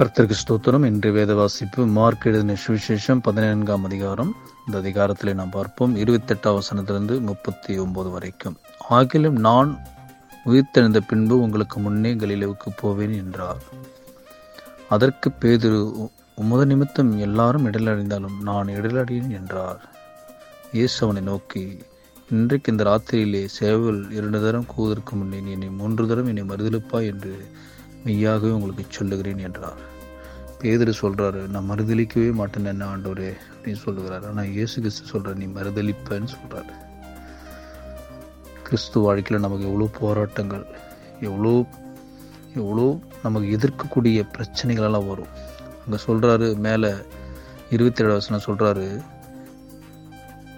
கர்த்தருக்கு ஸ்தோத்திரம். இன்று வேத வாசிப்பு மார்க் எழுதின சுவிசேஷம் பதினான்காம் அதிகாரம். இந்த அதிகாரத்தில் நாம் பார்ப்போம். இருபத்தெட்டாம் வசனத்திலிருந்து முப்பத்தி ஒன்பது வரைக்கும். ஆகிலும் நான் உயிர்த்தெழுந்த பின்பு உங்களுக்கு முன்னே கலிலவுக்கு போவேன் என்றார். அதற்கு பேதுரு "உ- உமது நிமித்தம் எல்லாரும் இடலடைந்தாலும் நான் இடலடையேன் என்றார். இயேசு அவனை நோக்கி இன்றைக்கு இந்த ராத்திரியிலே சேவல் இரண்டு தரம் கூவதற்கு முன்னே என்னை மூன்று தரம் என்னை மறுதளிப்பாய் என்று மெய்யாகவே உங்களுக்கு சொல்லுகிறேன் என்றார். பேதர் சொல்றாரு நான் மறுதளிக்கவே மாட்டேன் என்ன ஆண்டவரே? அப்படின்னு சொல்லுகிறார். ஆனால் இயேசு கிறிஸ்து சொல்கிறார் நீ மறுதளிப்பேன்னு சொல்றாரு. கிறிஸ்து வாழ்க்கையில் நமக்கு எவ்வளோ போராட்டங்கள் எவ்வளோ எவ்வளோ நமக்கு எதிர்க்கக்கூடிய பிரச்சனைகளெல்லாம் வரும். அங்கே சொல்றாரு மேலே இருபத்தி ஏழு வசனம் சொல்றாரு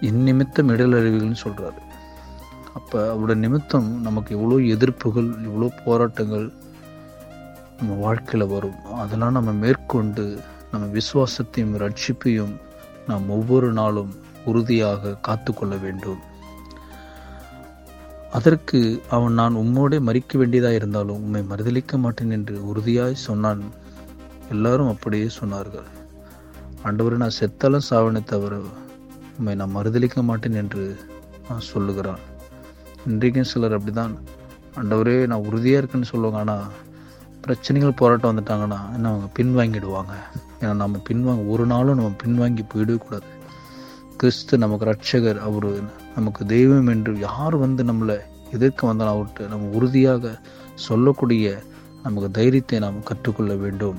என் நிமித்தம் அழிவுகள்னு சொல்றாரு. அப்போ அவரோட நிமித்தம் நமக்கு எவ்வளோ எதிர்ப்புகள் எவ்வளோ போராட்டங்கள் நம்ம வாழ்க்கையில் வரும். அதெல்லாம் நம்ம மேற்கொண்டு நம்ம விசுவாசத்தையும் ரட்சிப்பையும் நாம் ஒவ்வொரு நாளும் உறுதியாக காத்துக்கொள்ள வேண்டும். அதற்கு அவன் நான் உம்மோடே மறிக்க வேண்டியதாக இருந்தாலும் உம்மை மறுதளிக்க மாட்டேன் என்று உறுதியாய் சொன்னான். எல்லாரும் அப்படியே சொன்னார்கள். ஆண்டவரை நான் செத்தாலும் சாவனை தவிர உம்மை நான் மறுதளிக்க மாட்டேன் என்று நான் சொல்லுகிறான். இன்றைக்கும் சிலர் அப்படிதான் ஆண்டவரே நான் உறுதியாக இருக்குன்னு சொல்லுவாங்க. ஆனால் பிரச்சனைகள் போராட்டம் வந்துட்டாங்கன்னா என்ன அவங்க பின்வாங்கிடுவாங்க? ஏன்னா நம்ம பின்வாங்க ஒரு நாளும் நம்ம பின்வாங்கி போயிடக்கூடாது கிறிஸ்து நமக்கு ரட்சகர் அவர் நமக்கு தெய்வம் என்று யார் வந்து நம்மளை எதிர்க்க வந்தாலும் அவர்கிட்ட நம்ம உறுதியாக சொல்லக்கூடிய நமக்கு தைரியத்தை நாம் கற்றுக்கொள்ள வேண்டும்.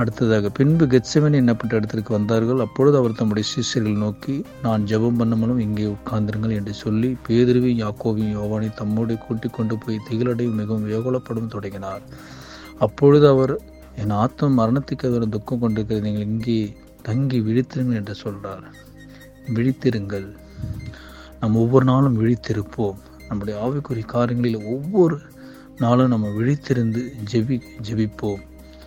அடுத்ததாக பின்பு கெத்செமனி என்னப்பட்ட இடத்திற்கு வந்தார்கள். அப்பொழுது அவர் தம்முடைய சிஷ்யர்கள் நோக்கி நான் ஜெபம் பண்ணமலும் இங்கே உட்கார்ந்திருங்கள் என்று சொல்லி பேதுருவையும் யாக்கோவையும் யோவானை தம்மோடு கூட்டிக் கொண்டு போய் திகிலடையும் மிகவும் வேகோலப்படும் தொடங்கினார். அப்பொழுது அவர் என் ஆத்ம மரணத்துக்கு அவர் துக்கம் கொண்டிருக்கிறது நீங்கள் இங்கே தங்கி விழித்திருங்கள் என்று சொல்கிறார் விழித்திருங்கள். நாம் ஒவ்வொரு நாளும் விழித்திருப்போம். நம்முடைய ஆவிக்குரிய காரியங்களில் ஒவ்வொரு நாளும் நம்ம விழித்திருந்து ஜெபி ஜெபிப்போம்.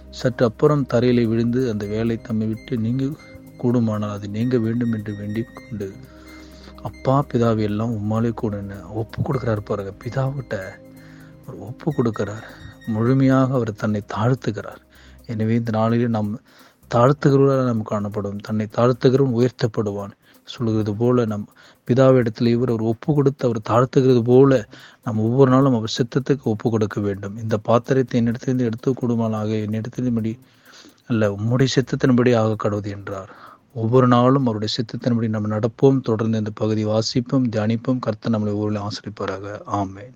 சற்று அப்புறம் தரையிலே விழுந்து அந்த வேலை தம்மை விட்டு நீங்க கூடுமானால் அது நீங்க வேண்டும் என்று வேண்டிக் கொண்டு அப்பா பிதாவை எல்லாம் உம்மாலே கூட ஒப்பு கொடுக்குறாரு பாருங்க. பிதாவிட்ட அவர் ஒப்பு கொடுக்கிறார். முழுமையாக அவர் தன்னை தாழ்த்துகிறார். எனவே இந்த நாளிலே நாம் தாழ்த்துகிறவராக நாம் காணப்படும். தன்னை தாழ்த்துகிறவன் உயர்த்தப்படுவான். சொல்லுகிறது போல நம் பிதாவிடத்தில் இவர் அவர் ஒப்பு கொடுத்து அவர் தாழ்த்துகிறது போல நாம் ஒவ்வொரு நாளும் அவர் சித்தத்துக்கு ஒப்பு கொடுக்க வேண்டும். இந்த பாத்திரத்தை என்னிடத்திலிருந்து எடுத்து கொடுமானாக என்னிடத்திலிருந்தபடி அல்ல உம்முடைய சித்தத்தின்படி ஆக கடவுது என்றார். ஒவ்வொரு நாளும் அவருடைய சித்தத்தின்படி நம்ம நடப்போம் தொடர்ந்து இந்த பகுதி வாசிப்போம் தியானிப்போம் கர்த்தர் நம்மளை ஒவ்வொரு ஆசிரிப்பாராக ஆமேன்.